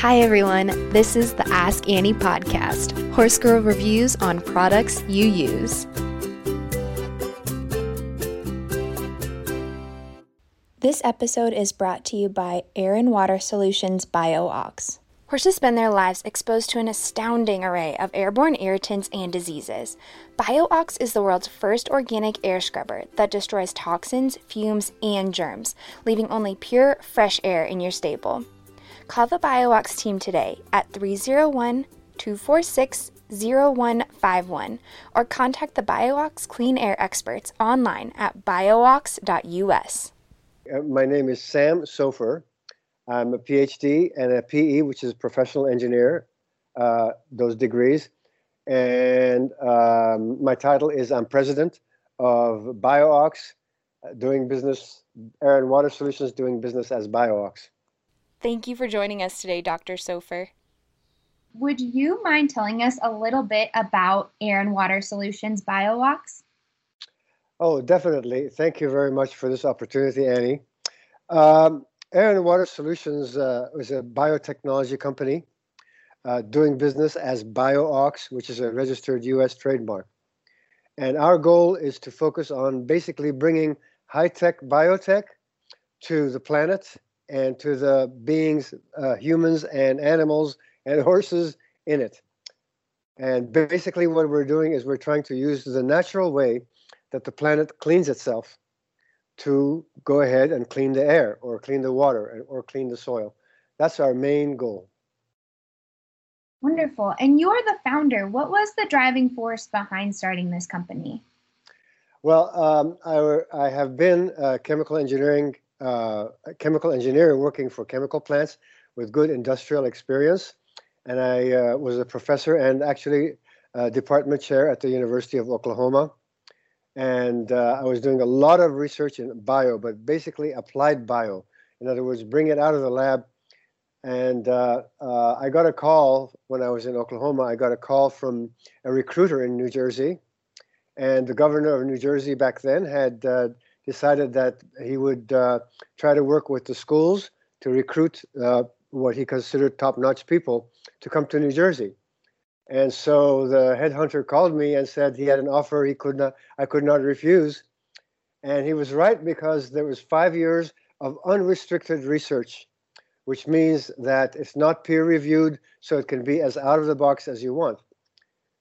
Hi, everyone. This is the Ask Annie podcast, Horse Girl reviews on products you use. This episode is brought to you by Air and Water Solutions BioOx. Horses spend their lives exposed to an astounding array of airborne irritants and diseases. BioOx is the world's first organic air scrubber that destroys toxins, fumes, and germs, leaving only pure, fresh air in your stable. Call the BioOx team today at 301 246 0151 or contact the BioOx Clean Air experts online at bioox.us. Uh, my name is Sam Sofer. I'm a PhD and a PE, which is professional engineer, uh, those degrees. And um, my title is I'm president of BioOx, uh, doing business, Air and Water Solutions, doing business as BioOx. Thank you for joining us today, Dr. Sofer. Would you mind telling us a little bit about Air and Water Solutions BioOx? Oh, definitely. Thank you very much for this opportunity, Annie. Um, Air and Water Solutions uh, is a biotechnology company uh, doing business as BioOx, which is a registered US trademark. And our goal is to focus on basically bringing high tech biotech to the planet and to the beings, uh, humans and animals and horses in it. And basically, what we're doing is we're trying to use the natural way that the planet cleans itself to go ahead and clean the air or clean the water or clean the soil. That's our main goal. Wonderful. And you're the founder. What was the driving force behind starting this company? Well, um, I, I, have been a chemical engineering uh, a chemical engineer working for chemical plants with good industrial experience. And I uh, was a professor and actually department chair at the University of Oklahoma. And uh, I was doing a lot of research in bio, but basically applied bio. In other words, bring it out of the lab. And uh, I got a call when I was in Oklahoma. I got a call from a recruiter in New Jersey. And the governor of New Jersey back then had decided that he would uh, try to work with the schools to recruit uh, what he considered top-notch people to come to New Jersey. And so the headhunter called me and said he had an offer he could not I could not refuse. And he was right because there was 5 years of unrestricted research, which means that it's not peer reviewed so it can be as out of the box as you want.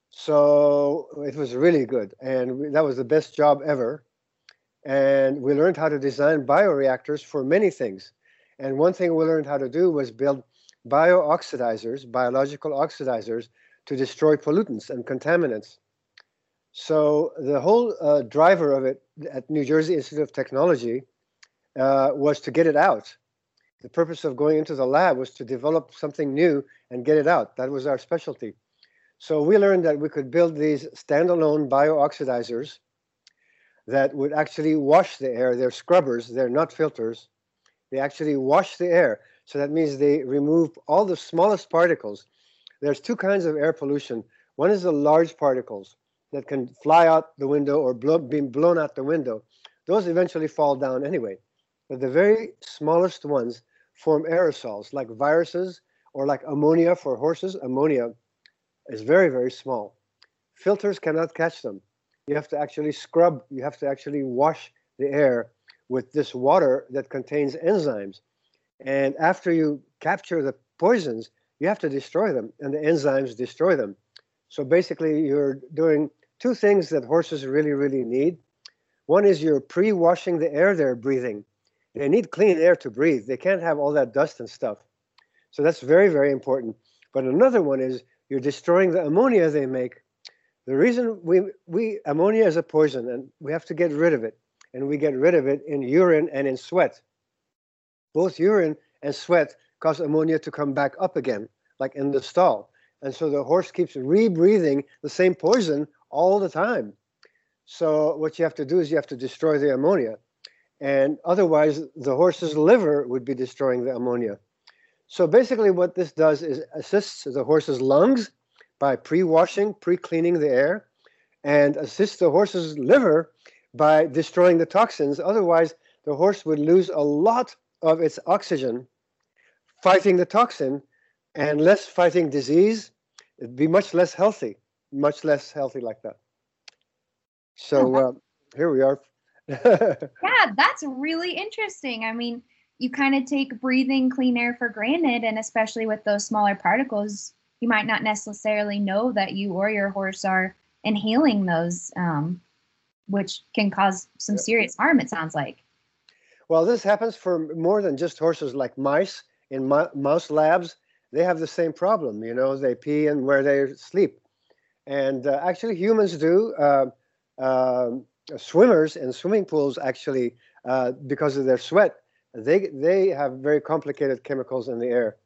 So it was really good and that was the best job ever and we learned how to design bioreactors for many things. And one thing we learned how to do was build biooxidizers, biological oxidizers, to destroy pollutants and contaminants. So the whole uh, driver of it at New Jersey Institute of Technology uh, was to get it out. The purpose of going into the lab was to develop something new and get it out. That was our specialty. So we learned that we could build these standalone biooxidizers that would actually wash the air. They're scrubbers, they're not filters. They actually wash the air. So that means they remove all the smallest particles. There's two kinds of air pollution. One is the large particles that can fly out the window or blow, be blown out the window. Those eventually fall down anyway. But the very smallest ones form aerosols, like viruses or like ammonia for horses. Ammonia is very, very small. Filters cannot catch them you have to actually scrub, you have to actually wash the air with this water that contains enzymes. And after you capture the poisons, you have to destroy them, and the enzymes destroy them. So basically, you're doing two things that horses really, really need. One is you're pre washing the air they're breathing. They need clean air to breathe, they can't have all that dust and stuff. So that's very, very important. But another one is you're destroying the ammonia they make the reason we, we ammonia is a poison and we have to get rid of it. And we get rid of it in urine and in sweat. Both urine and sweat cause ammonia to come back up again, like in the stall. And so the horse keeps rebreathing the same poison all the time. So what you have to do is you have to destroy the ammonia. And otherwise, the horse's liver would be destroying the ammonia. So basically, what this does is assists the horse's lungs by pre-washing, pre-cleaning the air, and assist the horse's liver by destroying the toxins. Otherwise, the horse would lose a lot of its oxygen fighting the toxin, and less fighting disease, it'd be much less healthy, much less healthy like that. So uh, here we are. yeah, that's really interesting. I mean, you kind of take breathing clean air for granted, and especially with those smaller particles, you might not necessarily know that you or your horse are inhaling those, um, which can cause some serious harm. It sounds like. Well, this happens for more than just horses, like mice in mouse labs. They have the same problem. You know, they pee and where they sleep, and uh, actually humans do. Uh, uh, swimmers in swimming pools actually, uh, because of their sweat, they they have very complicated chemicals in the air.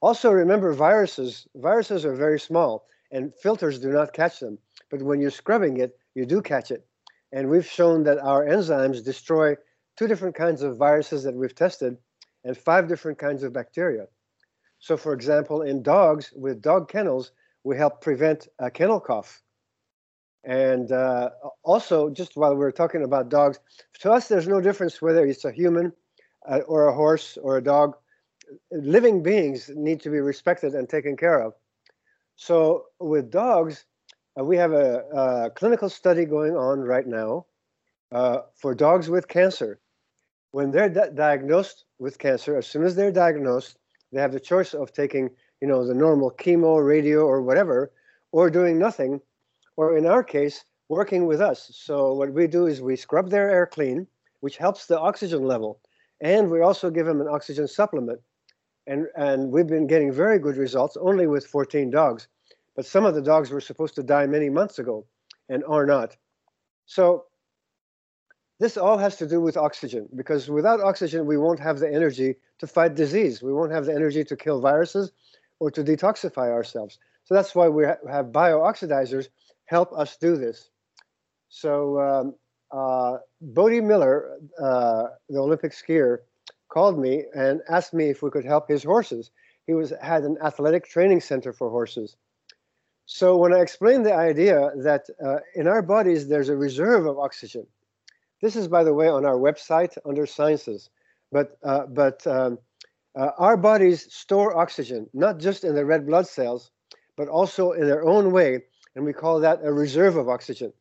Also, remember viruses. Viruses are very small, and filters do not catch them. But when you're scrubbing it, you do catch it. And we've shown that our enzymes destroy two different kinds of viruses that we've tested and five different kinds of bacteria. So, for example, in dogs with dog kennels, we help prevent a kennel cough. And uh, also, just while we're talking about dogs, to us, there's no difference whether it's a human uh, or a horse or a dog. Living beings need to be respected and taken care of. So, with dogs, uh, we have a, a, clinical study going on right now uh, for dogs with cancer. When they're di- diagnosed with cancer, as soon as they're diagnosed, they have the choice of taking, you know, the normal chemo, radio, or whatever, or doing nothing, or in our case, working with us. So what we do is we scrub their air clean, which helps the oxygen level, and we also give them an oxygen supplement. And, and we've been getting very good results only with 14 dogs. But some of the dogs were supposed to die many months ago and are not. So this all has to do with oxygen because without oxygen, we won't have the energy to fight disease. We won't have the energy to kill viruses or to detoxify ourselves. So that's why we have biooxidizers help us do this. So um, uh, Bode Miller, uh, the Olympic skier, called me and asked me if we could help his horses. He was had an athletic training center for horses, so when I explained the idea that uh, in our bodies there's a reserve of oxygen, this is by the way on our website under sciences, but uh, but um, uh, our bodies store oxygen not just in the red blood cells, but also in their own way, and we call that a reserve of oxygen.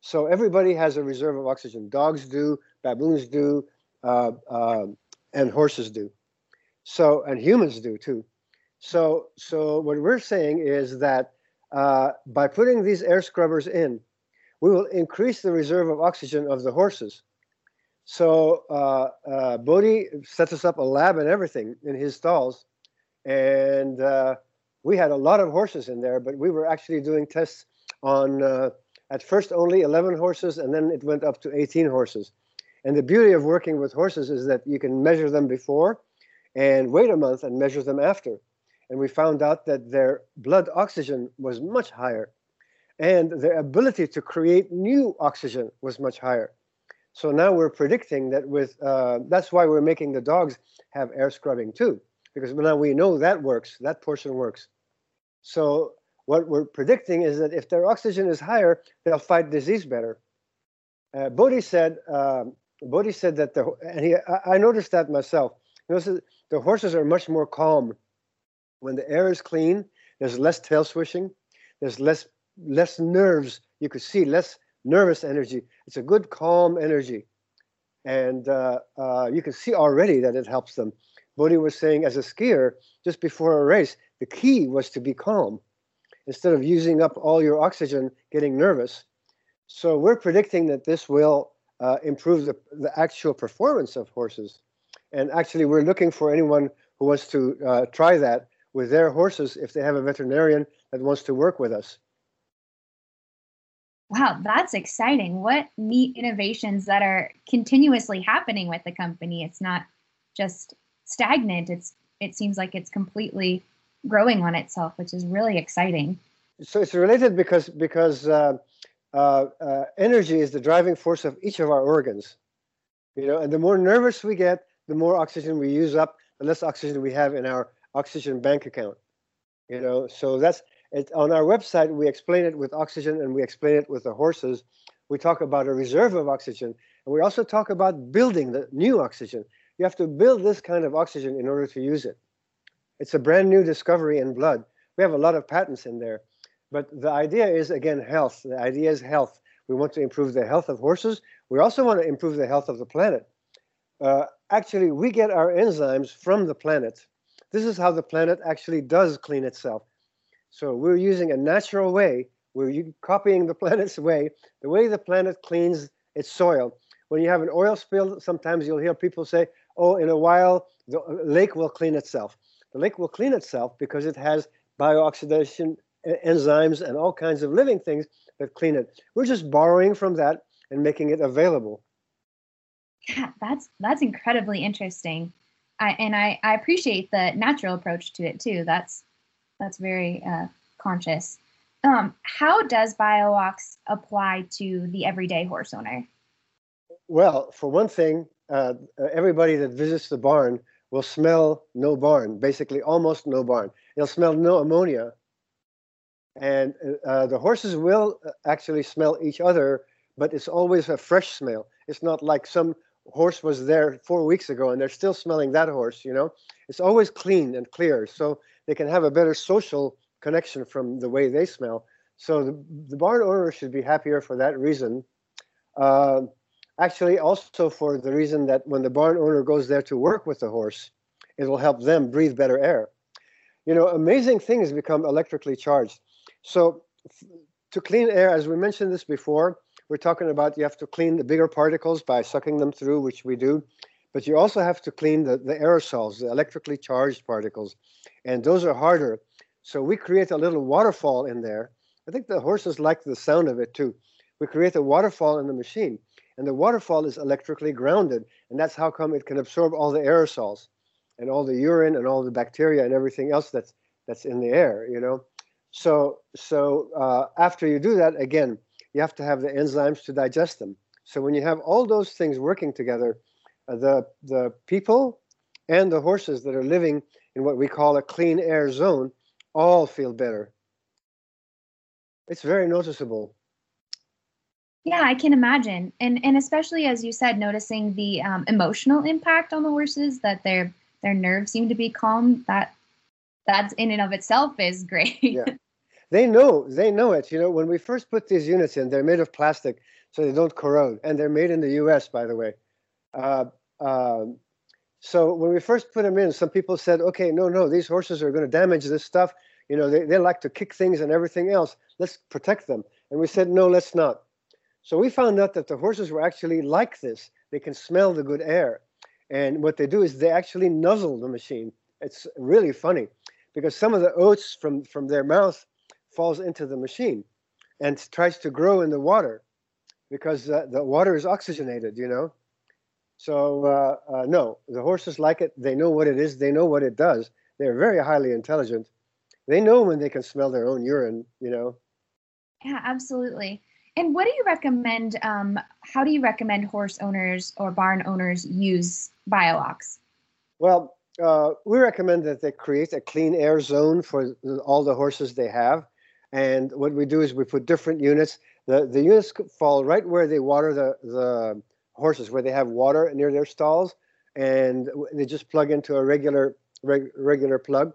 So everybody has a reserve of oxygen. Dogs do, baboons do, uh, um, and horses do. So and humans do too. So so what we're saying is that uh, by putting these air scrubbers in, we will increase the reserve of oxygen of the horses. So uh, uh, Bode set us up a lab and everything in his stalls, and uh, we had a lot of horses in there. But we were actually doing tests on uh, at first only 11 horses, and then it went up to 18 horses. And the beauty of working with horses is that you can measure them before, and wait a month and measure them after and we found out that their blood oxygen was much higher and their ability to create new oxygen was much higher. So now we're predicting that with uh, that's why we're making the dogs have air scrubbing too, because now we know that works, that portion works. So what we're predicting is that if their oxygen is higher, they'll fight disease better. Uh, Bode said, um, Bode said that the and he I, I noticed that myself. Know, the horses are much more calm when the air is clean, there's less tail swishing, there's less less nerves. You could see less nervous energy. It's a good calm energy, and uh, uh, you can see already that it helps them. Bode was saying, as a skier, just before a race, the key was to be calm instead of using up all your oxygen, getting nervous. So we're predicting that this will uh, improve the, the actual performance of horses. And actually, we're looking for anyone who wants to uh, try that with their horses if they have a veterinarian that wants to work with us. Wow, that's exciting. What neat innovations that are continuously happening with the company. It's not just stagnant. It's it seems like it's completely growing on itself, which is really exciting. So it's related because because uh, uh, uh, energy is the driving force of each of our organs. You know, and the more nervous we get, the more oxygen we use up, the less oxygen we have in our oxygen bank account. You know, so that's it. On our website, we explain it with oxygen and we explain it with the horses. We talk about a reserve of oxygen, and we also talk about building the new oxygen. You have to build this kind of oxygen in order to use it. It's a brand new discovery in blood. We have a lot of patents in there. But the idea is, again, health. The idea is health. We want to improve the health of horses. We also want to improve the health of the planet. Uh, actually, we get our enzymes from the planet. This is how the planet actually does clean itself. So we're using a natural way. We're copying the planet's way, the way the planet cleans its soil. When you have an oil spill, sometimes you'll hear people say, oh, in a while, the lake will clean itself. The lake will clean itself because it has biooxidation enzymes and all kinds of living things that clean it. We're just borrowing from that and making it available. Yeah, that's that's incredibly interesting. I, and I, I appreciate the natural approach to it too. That's that's very uh, conscious. Um, how does BioOx apply to the everyday horse owner? Well, for one thing, uh, everybody that visits the barn will smell no barn, basically almost no barn. They'll smell no ammonia. And uh, the horses will uh, actually smell each other, but it's always a fresh smell. It's not like some horse was there four weeks ago and they're still smelling that horse, you know? It's always clean and clear. So they can have a better social connection from the way they smell. So the, the barn owner should be happier for that reason. Uh, actually, also for the reason that when the barn owner goes there to work with the horse, it will help them breathe better air. You know, amazing things become electrically charged. So to clean air, as we mentioned this before, we're talking about you have to clean the bigger particles by sucking them through, which we do. But you also have to clean the, the aerosols, the electrically charged particles. And those are harder. So we create a little waterfall in there. I think the horses like the sound of it too. We create a waterfall in the machine. And the waterfall is electrically grounded. And that's how come it can absorb all the aerosols and all the urine and all the bacteria and everything else that's that's in the air, you know. So so uh, after you do that, again, you have to have the enzymes to digest them. So when you have all those things working together, uh, the the people and the horses that are living in what we call a clean air zone all feel better. It's very noticeable. Yeah, I can imagine, and and especially as you said, noticing the um, emotional impact on the horses that their their nerves seem to be calm. That that's in and of itself is great. yeah. They know, they know it. You know, when we first put these units in, they're made of plastic so they don't corrode, and they're made in the U.S. by the way. Uh, um, so when we first put them in, some people said, "Okay, no, no, these horses are going to damage this stuff. You know, they, they like to kick things and everything else. Let's protect them." And we said, "No, let's not." So we found out that the horses were actually like this. They can smell the good air, and what they do is they actually nuzzle the machine. It's really funny because some of the oats from from their mouth falls into the machine and tries to grow in the water because uh, the water is oxygenated, you know. So uh, uh, no, the horses like it. They know what it is. They know what it does. They're very highly intelligent. They know when they can smell their own urine, you know. Yeah, absolutely. And what do you recommend? Um, how do you recommend horse owners or barn owners use BioOx? Well, uh, we recommend that they create a clean air zone for all the horses they have. And what we do is we put different units. The, the units fall right where they water the, the horses, where they have water near their stalls. And they just plug into a regular reg, regular plug.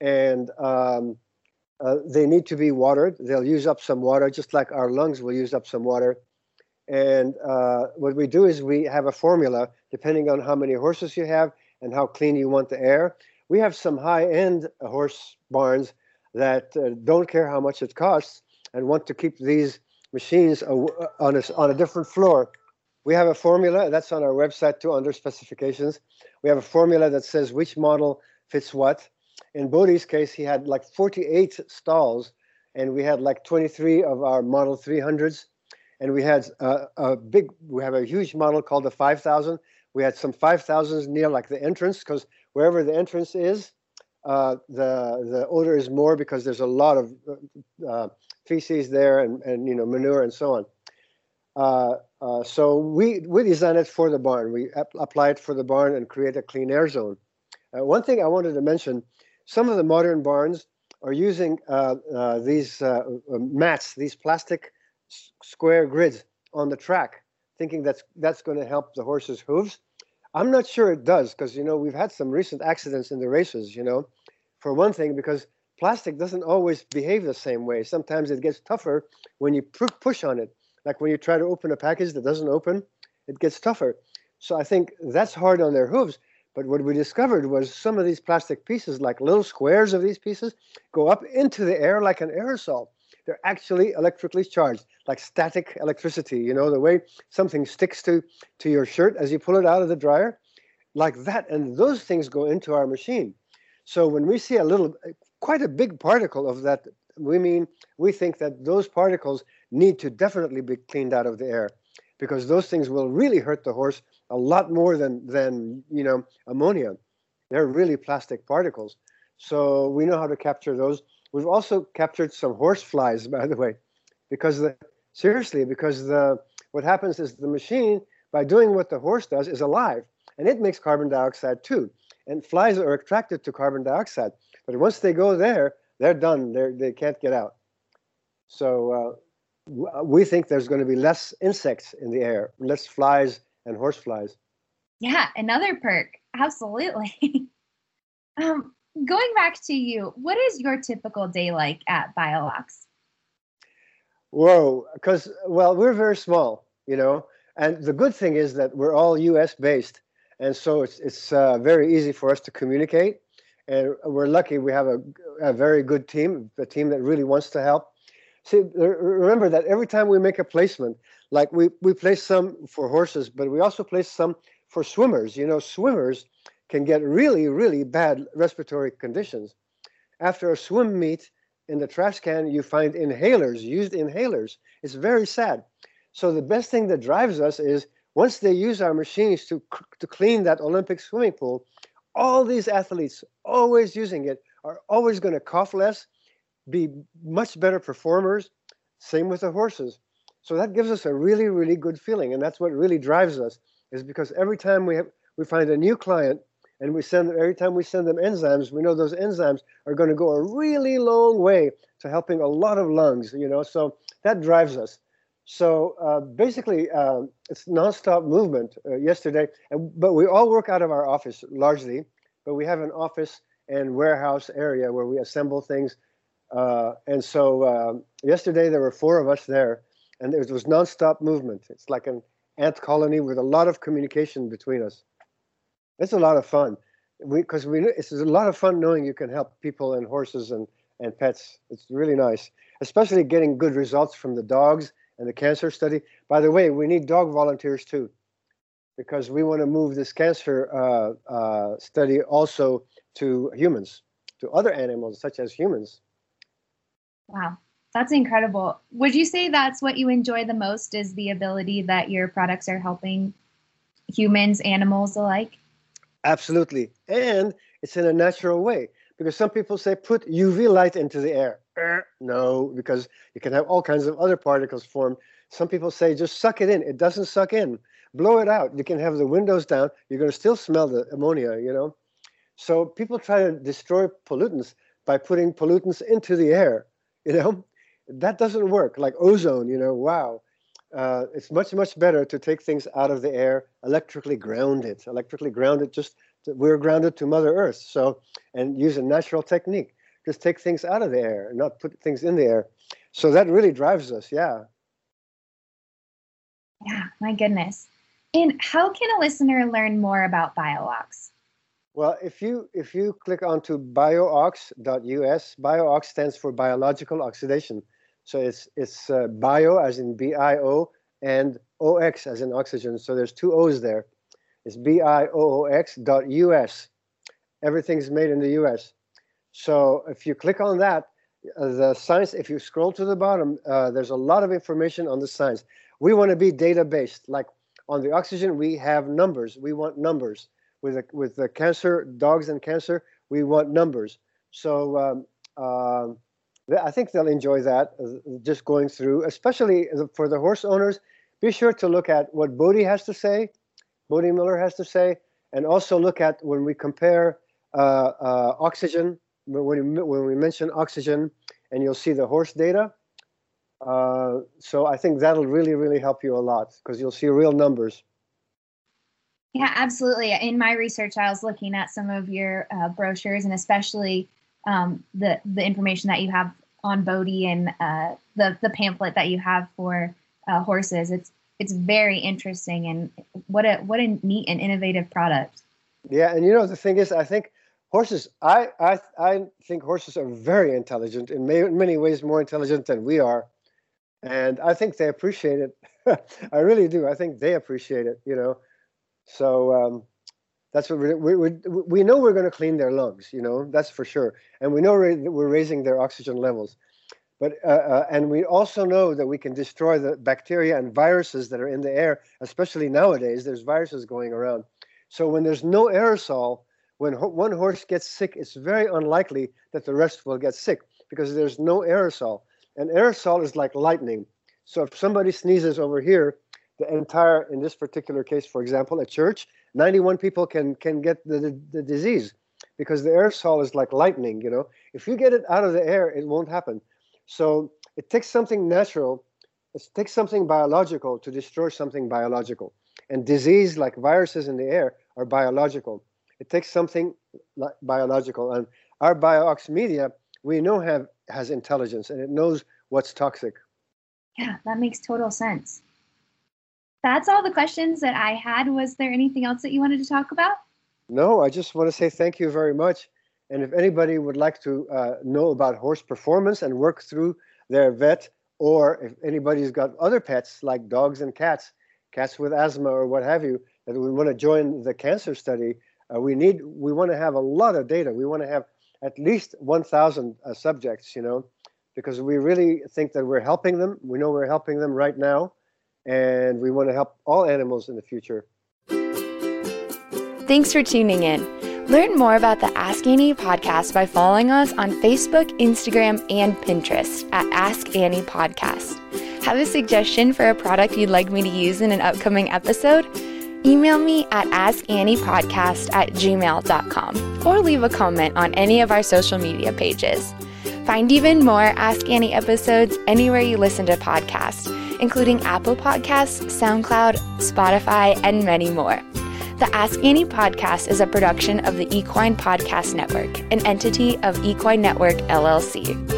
And um, uh, they need to be watered. They'll use up some water, just like our lungs will use up some water. And uh, what we do is we have a formula, depending on how many horses you have and how clean you want the air. We have some high-end horse barns that uh, don't care how much it costs and want to keep these machines on a, on a different floor. We have a formula that's on our website too under specifications. We have a formula that says which model fits what. In Bode's case, he had like 48 stalls, and we had like 23 of our Model 300s. And we had a, a big, we have a huge model called the 5000. We had some 5000s near like the entrance because wherever the entrance is, uh, the the odor is more because there's a lot of uh, feces there and, and you know manure and so on. Uh, uh so we we design it for the barn. We ap- apply it for the barn and create a clean air zone. Uh, one thing I wanted to mention: some of the modern barns are using these mats, these plastic s- square grids on the track, thinking that's that's going to help the horse's hooves. I'm not sure it does because you know we've had some recent accidents in the races. You know, for one thing, because plastic doesn't always behave the same way. Sometimes it gets tougher when you push on it. Like when you try to open a package that doesn't open, it gets tougher. So I think that's hard on their hooves. But what we discovered was some of these plastic pieces, like little squares of these pieces, go up into the air like an aerosol. They're actually electrically charged, like static electricity. You know, the way something sticks to, to your shirt as you pull it out of the dryer, like that. And those things go into our machine. So when we see a little, quite a big particle of that, we mean, we think that those particles need to definitely be cleaned out of the air because those things will really hurt the horse a lot more than than you know ammonia. They're really plastic particles. So we know how to capture those. We've also captured some horse flies, by the way, because the seriously because the what happens is the machine by doing what the horse does is alive and it makes carbon dioxide too. And flies are attracted to carbon dioxide, but once they go there, they're done. They they can't get out. So uh, we think there's going to be less insects in the air, less flies and horseflies. Yeah, another perk. Absolutely. um, going back to you, what is your typical day like at BioOx? Whoa, because, well, we're very small, you know, and the good thing is that we're all US based. And so it's, it's uh, very easy for us to communicate. And we're lucky we have a, a very good team, a team that really wants to help. See, remember that every time we make a placement, like we, we place some for horses, but we also place some for swimmers. You know, swimmers can get really, really bad respiratory conditions. After a swim meet, in the trash can, you find inhalers, used inhalers. It's very sad. So the best thing that drives us is once they use our machines to, to clean that Olympic swimming pool, all these athletes always using it are always going to cough less, be much better performers. Same with the horses. So that gives us a really, really good feeling, and that's what really drives us. Is because every time we have, we find a new client, and we send every time we send them enzymes, we know those enzymes are going to go a really long way to helping a lot of lungs. You know, so that drives us. So uh, basically, uh, it's nonstop movement. Uh, yesterday, and, but we all work out of our office largely, but we have an office and warehouse area where we assemble things uh, and so uh, yesterday there were four of us there, and it was nonstop movement. It's like an ant colony with a lot of communication between us. It's a lot of fun, because we, we it's a lot of fun knowing you can help people and horses and and pets. It's really nice, especially getting good results from the dogs and the cancer study. By the way, we need dog volunteers too, because we want to move this cancer uh, uh, study also to humans, to other animals such as humans. Wow, that's incredible. Would you say that's what you enjoy the most is the ability that your products are helping humans, animals alike? Absolutely. And it's in a natural way because some people say put UV light into the air. Er, no, because you can have all kinds of other particles form. Some people say just suck it in. It doesn't suck in. Blow it out. You can have the windows down. You're going to still smell the ammonia, you know. So people try to destroy pollutants by putting pollutants into the air you know that doesn't work like ozone you know wow uh, it's much much better to take things out of the air electrically ground it electrically ground it just we're grounded to mother earth so and use a natural technique just take things out of the air not put things in the air so that really drives us yeah yeah my goodness and how can a listener learn more about BioOx well, if you if you click onto bioox.us, bioox stands for biological oxidation. So it's it's uh, bio as in B-I-O and OX as in oxygen. So there's two O's there. It's B-I-O-O-X dot U-S. Everything's made in the U.S. So if you click on that, uh, the science. If you scroll to the bottom, uh, there's a lot of information on the science. We want to be data based. Like on the oxygen, we have numbers. We want numbers with the, with the cancer dogs and cancer we want numbers so um, uh, i think they'll enjoy that uh, just going through especially for the horse owners be sure to look at what Bode has to say Bode Miller has to say and also look at when we compare uh, uh oxygen when we, when we mention oxygen and you'll see the horse data uh, so i think that'll really really help you a lot because you'll see real numbers Yeah, absolutely. In my research, I was looking at some of your uh, brochures and especially um, the the information that you have on Bode and uh, the the pamphlet that you have for uh, horses. It's it's very interesting and what a what a neat and innovative product. Yeah, and you know the thing is, I think horses. I I I think horses are very intelligent in many ways, more intelligent than we are, and I think they appreciate it. I really do. I think they appreciate it. You know, so um, that's what we we we, we know we're going to clean their lungs. You know, that's for sure, and we know we're, we're raising their oxygen levels. But uh, uh, and we also know that we can destroy the bacteria and viruses that are in the air, especially nowadays. There's viruses going around. So when there's no aerosol, when ho- one horse gets sick, it's very unlikely that the rest will get sick because there's no aerosol. And aerosol is like lightning. So if somebody sneezes over here, the entire, in this particular case, for example, a church, 91 people can can get the, the, the disease because the aerosol is like lightning. You know, if you get it out of the air, it won't happen. So it takes something natural, it takes something biological to destroy something biological. And disease, like viruses in the air, are biological. It takes something biological. And our BioOx media, we know have has intelligence and it knows what's toxic. Yeah, that makes total sense. That's all the questions that I had. Was there anything else that you wanted to talk about? No, I just want to say thank you very much. And if anybody would like to uh, know about horse performance and work through their vet, or if anybody's got other pets like dogs and cats, cats with asthma or what have you, that we want to join the cancer study, uh, we need we want to have a lot of data. We want to have at least 1,000 uh, subjects, you know, because we really think that we're helping them. We know we're helping them right now, and we want to help all animals in the future. Thanks for tuning in. Learn more about the Ask Annie podcast by following us on Facebook, Instagram, and Pinterest at Ask Annie Podcast. Have a suggestion for a product you'd like me to use in an upcoming episode? Email me at askanniepodcast at gmail.com or leave a comment on any of our social media pages. Find even more Ask Annie episodes anywhere you listen to podcasts, including Apple Podcasts, SoundCloud, Spotify, and many more. The Ask Annie podcast is a production of the Equine Podcast Network, an entity of Equine Network LLC.